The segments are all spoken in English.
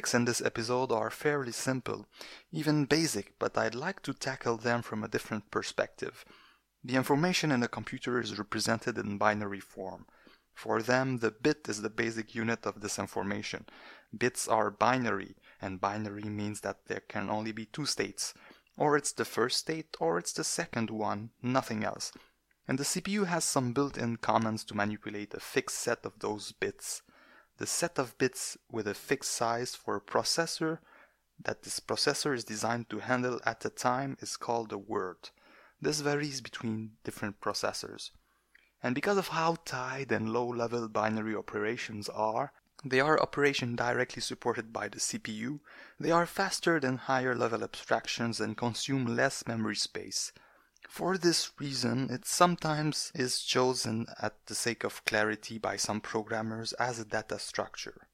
topics in this episode are fairly simple, even basic, but I'd like to tackle them from a different perspective. The information in a computer is represented in binary form. For them, the bit is the basic unit of this information. Bits are binary, and binary means that there can only be two states. Or it's the first state, or it's the second one, nothing else. And the CPU has some built-in commands to manipulate a fixed set of those bits. The set of bits with a fixed size for a processor that this processor is designed to handle at a time is called a word. This varies between different processors. And because of how tight and low level binary operations are, they are operation directly supported by the CPU, they are faster than higher level abstractions and consume less memory space. For this reason, it sometimes is chosen at the sake of clarity by some programmers as a data structure.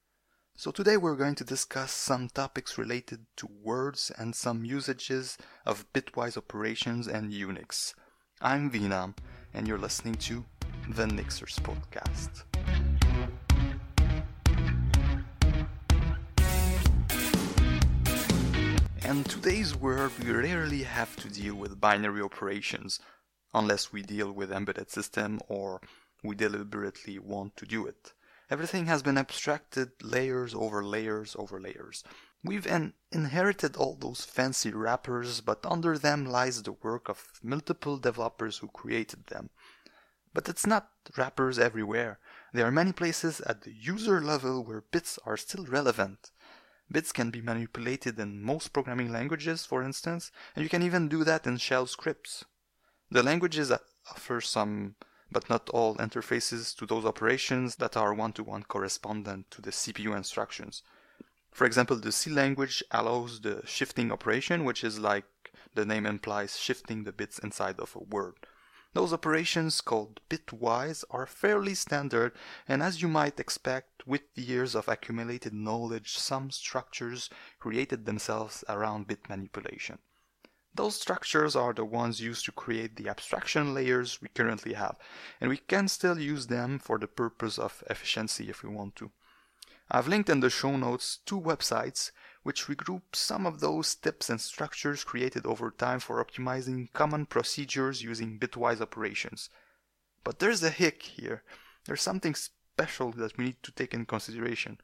So today we're going to discuss some topics related to words and some usages of bitwise operations and Unix. I'm Venam, and you're listening to the Nixers Podcast. In today's world, we rarely have to deal with binary operations, unless we deal with embedded system or we deliberately want to do it. Everything has been abstracted layers over layers over layers. We've in- inherited all those fancy wrappers, but under them lies the work of multiple developers who created them. But it's not wrappers everywhere. There are many places at the user level where bits are still relevant. Bits can be manipulated in most programming languages, for instance, and you can even do that in shell scripts. The languages offer some but not all interfaces to those operations that are one-to-one correspondent to the CPU instructions. For example, the C language allows the shifting operation, which is like the name implies shifting the bits inside of a word. Those operations, called bitwise, are fairly standard, and as you might expect, with years of accumulated knowledge, some structures created themselves around bit manipulation. Those structures are the ones used to create the abstraction layers we currently have, and we can still use them for the purpose of efficiency if we want to. I've linked in the show notes two websites which regroup some of those tips and structures created over time for optimizing common procedures using bitwise operations. But there's a hick here. There's something special that we need to take in consideration.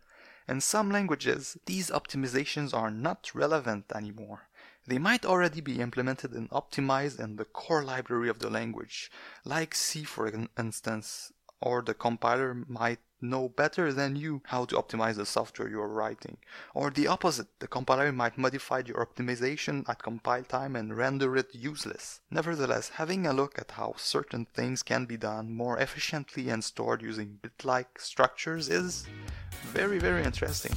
In some languages, these optimizations are not relevant anymore. They might already be implemented and optimized in the core library of the language, like C for instance, or the compiler might know better than you how to optimize the software you are writing. Or the opposite, the compiler might modify your optimization at compile time and render it useless. Nevertheless, having a look at how certain things can be done more efficiently and stored using bit-like structures is very, very interesting.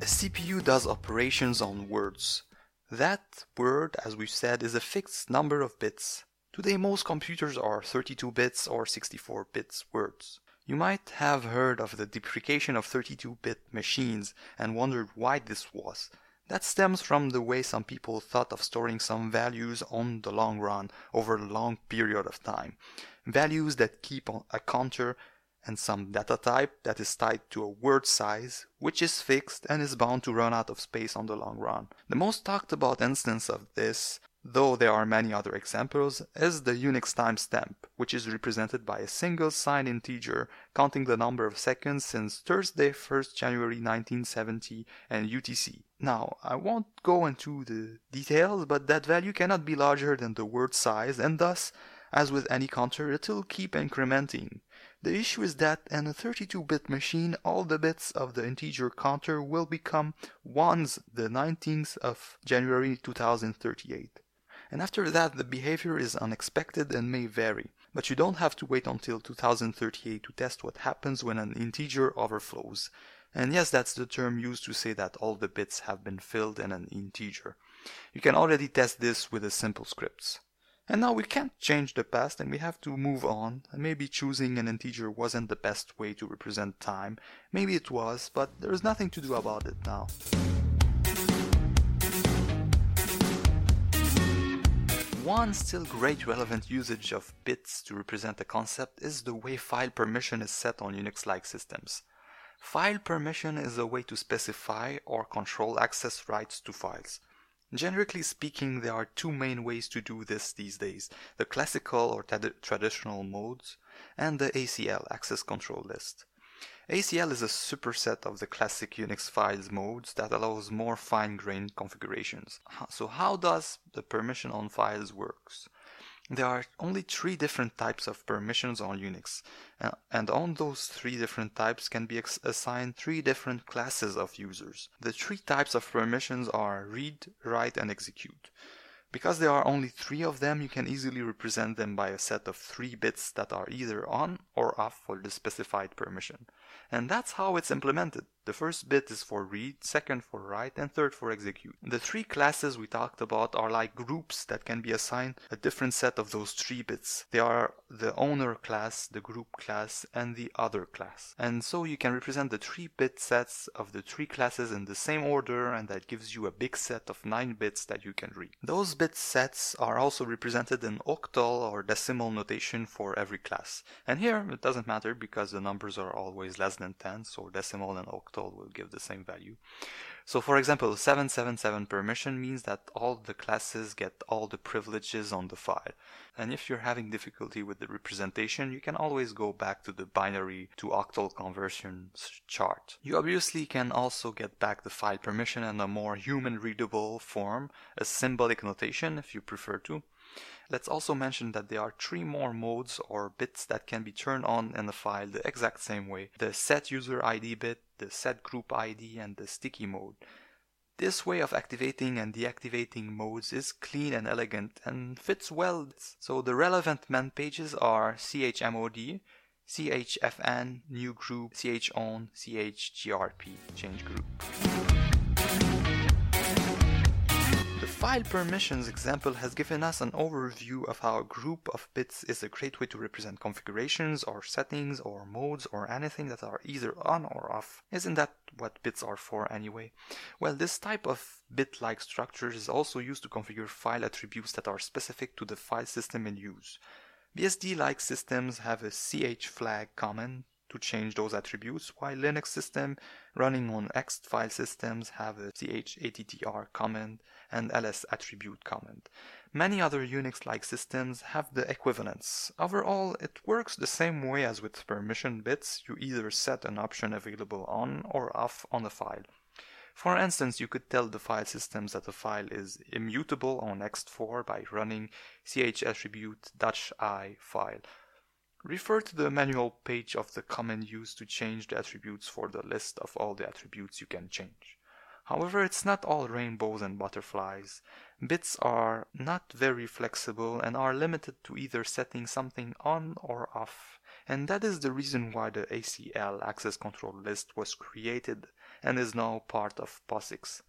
A CPU does operations on words. That word, as we've said, is a fixed number of bits. Today most computers are 32 bits or 64 bits words. You might have heard of the deprecation of 32-bit machines and wondered why this was. That stems from the way some people thought of storing some values on the long run over a long period of time. Values that keep a counter and some data type that is tied to a word size, which is fixed and is bound to run out of space on the long run. The most talked about instance of this, though there are many other examples, is the Unix timestamp, which is represented by a single signed integer counting the number of seconds since Thursday 1st January 1970 and UTC. Now, I won't go into the details, but that value cannot be larger than the word size and thus as with any counter, it will keep incrementing. The issue is that in a 32-bit machine, all the bits of the integer counter will become 1s the 19th of January 2038. And after that, the behavior is unexpected and may vary. But you don't have to wait until 2038 to test what happens when an integer overflows. And yes, that's the term used to say that all the bits have been filled in an integer. You can already test this with a simple scripts. And now we can't change the past and we have to move on. Maybe choosing an integer wasn't the best way to represent time. Maybe it was, but there's nothing to do about it now. One still great relevant usage of bits to represent a concept is the way file permission is set on Unix-like systems. File permission is a way to specify or control access rights to files. Generically speaking, there are two main ways to do this these days, the classical or traditional modes and the ACL, access control list. ACL is a superset of the classic Unix files modes that allows more fine-grained configurations. So how does the permission on files works? There are only three different types of permissions on Unix, uh, and on those three different types can be assigned three different classes of users. The three types of permissions are read, write, and execute. Because there are only three of them, you can easily represent them by a set of three bits that are either on or off for the specified permission. And that's how it's implemented. The first bit is for read, second for write, and third for execute. The three classes we talked about are like groups that can be assigned a different set of those three bits. They are the owner class, the group class, and the other class. And so you can represent the three bit sets of the three classes in the same order, and that gives you a big set of 9 bits that you can read. Those bit sets are also represented in octal or decimal notation for every class. And here it doesn't matter because the numbers are always less than 10, so decimal and octal will give the same value. So for example, 777 permission means that all the classes get all the privileges on the file. And if you're having difficulty with the representation, you can always go back to the binary to octal conversion chart. You obviously can also get back the file permission in a more human readable form, a symbolic notation if you prefer to. Let's also mention that there are three more modes or bits that can be turned on in the file the exact same way. The set user ID bit, the set group ID, and the sticky mode. This way of activating and deactivating modes is clean and elegant and fits well. So the relevant man pages are chmod, chfn, new group, chown, chgrp, change group. File permissions example has given us an overview of how a group of bits is a great way to represent configurations or settings or modes or anything that are either on or off. Isn't that what bits are for anyway? Well, this type of bit-like structure is also used to configure file attributes that are specific to the file system in use. BSD-like systems have a ch flag command to change those attributes, while Linux system running on ext file systems have a chattr command and ls attribute command. Many other Unix-like systems have the equivalents. Overall, it works the same way as with permission bits, you either set an option available on or off on the file. For instance, you could tell the file systems that a file is immutable on ext4 by running chattribute-i file Refer to the manual page of the command used to change the attributes for the list of all the attributes you can change. However, it's not all rainbows and butterflies. Bits are not very flexible and are limited to either setting something on or off. And that is the reason why the ACL access control list was created and is now part of POSIX.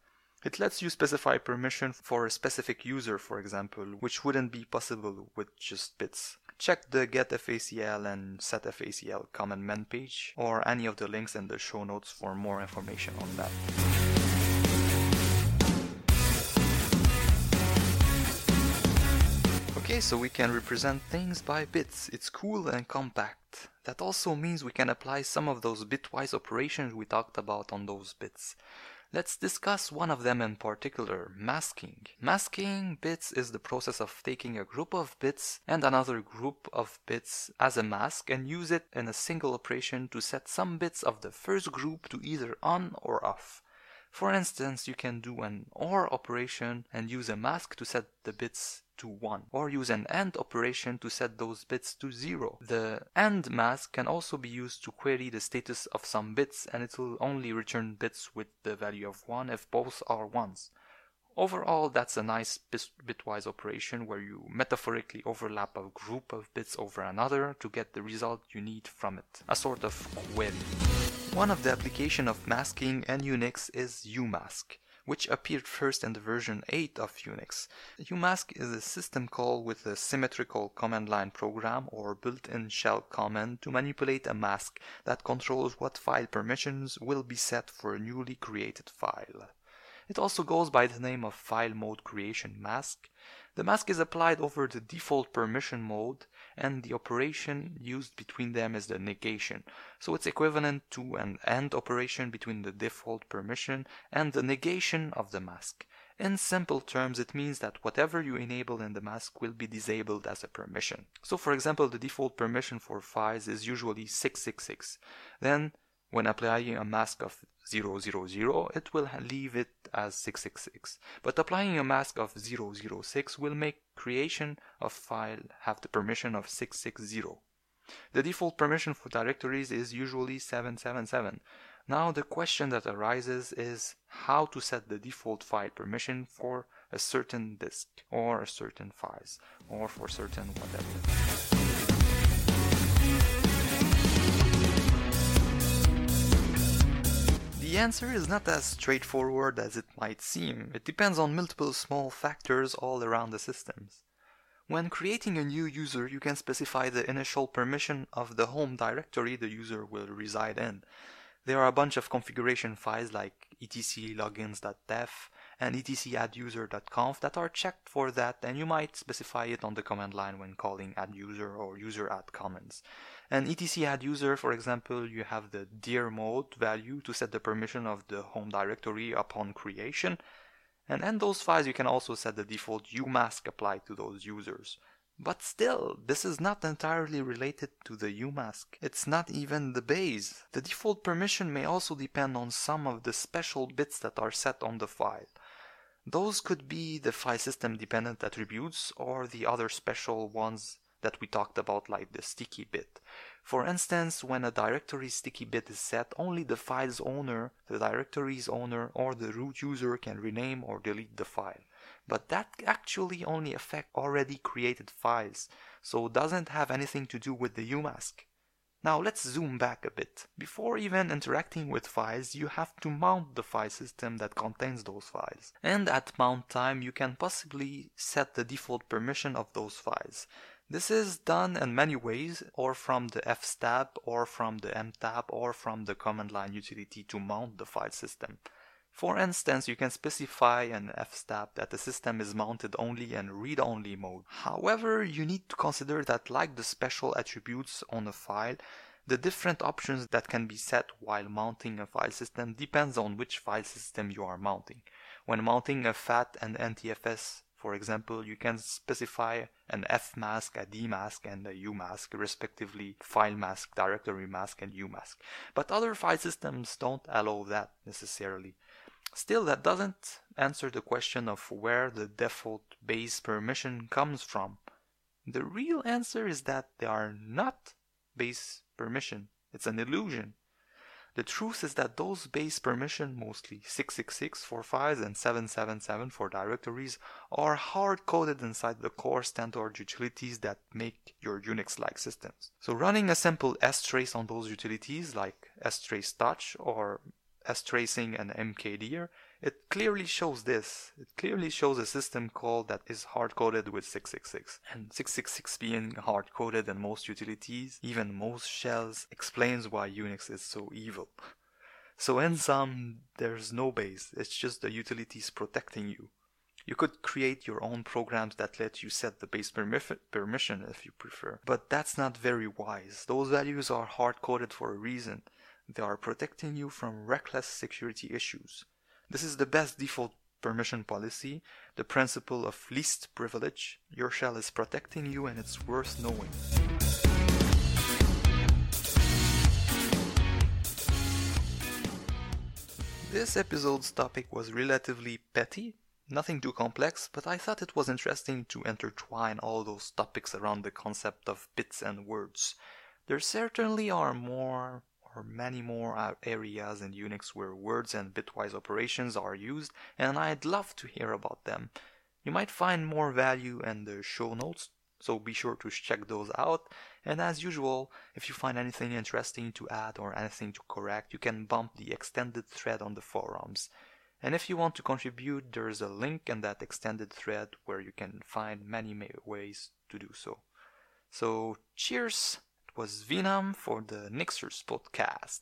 It lets you specify permission for a specific user, for example, which wouldn't be possible with just bits. Check the getfacl and setfacl command man page or any of the links in the show notes for more information on that. Okay, so we can represent things by bits. It's cool and compact. That also means we can apply some of those bitwise operations we talked about on those bits. Let's discuss one of them in particular, masking. Masking bits is the process of taking a group of bits and another group of bits as a mask and use it in a single operation to set some bits of the first group to either on or off. For instance, you can do an OR operation and use a mask to set the bits to 1 or use an AND operation to set those bits to 0. The AND mask can also be used to query the status of some bits and it will only return bits with the value of 1 if both are 1s. Overall, that's a nice bitwise operation where you metaphorically overlap a group of bits over another to get the result you need from it, a sort of query. One of the application of masking in Unix is umask which appeared first in the version 8 of Unix. Umask is a system call with a symmetrical command line program or built-in shell command to manipulate a mask that controls what file permissions will be set for a newly created file. It also goes by the name of file mode creation mask. The mask is applied over the default permission mode and the operation used between them is the negation. So it's equivalent to an AND operation between the default permission and the negation of the mask. In simple terms, it means that whatever you enable in the mask will be disabled as a permission. So for example, the default permission for files is usually 666. Then when applying a mask of 000, it will leave it as 666. But applying a mask of 006 will make creation of file have the permission of 660. The default permission for directories is usually 777. Now the question that arises is how to set the default file permission for a certain disk or a certain files or for certain whatever. Answer is not as straightforward as it might seem. It depends on multiple small factors all around the systems. When creating a new user, you can specify the initial permission of the home directory the user will reside in. There are a bunch of configuration files like etc login.defs and etc that are checked for that and you might specify it on the command line when calling adduser or user add commands. And etc add for example, you have the dir mode value to set the permission of the home directory upon creation. And in those files, you can also set the default umask applied to those users. But still, this is not entirely related to the umask. It's not even the base. The default permission may also depend on some of the special bits that are set on the file. Those could be the file system dependent attributes or the other special ones that we talked about like the sticky bit. For instance, when a directory sticky bit is set, only the file's owner, the directory's owner, or the root user can rename or delete the file. But that actually only affects already created files, so doesn't have anything to do with the umask. Now let's zoom back a bit. Before even interacting with files, you have to mount the file system that contains those files. And at mount time, you can possibly set the default permission of those files. This is done in many ways, or from the fstab, or from the mtab, or from the command line utility to mount the file system. For instance, you can specify an fstab that the system is mounted only in read-only mode. However, you need to consider that like the special attributes on a file, the different options that can be set while mounting a file system depends on which file system you are mounting. When mounting a FAT and NTFS for example, you can specify an F mask, a D mask, and a U mask, respectively file mask, directory mask, and U mask. But other file systems don't allow that necessarily. Still, that doesn't answer the question of where the default base permission comes from. The real answer is that they are not base permission. It's an illusion. The truth is that those base permission, mostly 666 for files and 777 for directories, are hard coded inside the core standard utilities that make your Unix like systems. So running a simple strace on those utilities like strace touch or stracing and mkdir it clearly shows this. It clearly shows a system call that is hard-coded with 666. And 666 being hard-coded in most utilities, even most shells, explains why Unix is so evil. So in sum, there's no base, it's just the utilities protecting you. You could create your own programs that let you set the base permission if you prefer, but that's not very wise. Those values are hard-coded for a reason. They are protecting you from reckless security issues. This is the best default permission policy, the principle of least privilege. Your shell is protecting you and it's worth knowing. This episode's topic was relatively petty, nothing too complex, but I thought it was interesting to intertwine all those topics around the concept of bits and words. There certainly are more or many more areas in Unix where words and bitwise operations are used, and I'd love to hear about them. You might find more value in the show notes, so be sure to check those out. And as usual, if you find anything interesting to add or anything to correct, you can bump the extended thread on the forums. And if you want to contribute, there's a link in that extended thread where you can find many ways to do so. So, cheers! Was Venam for the Nixers podcast.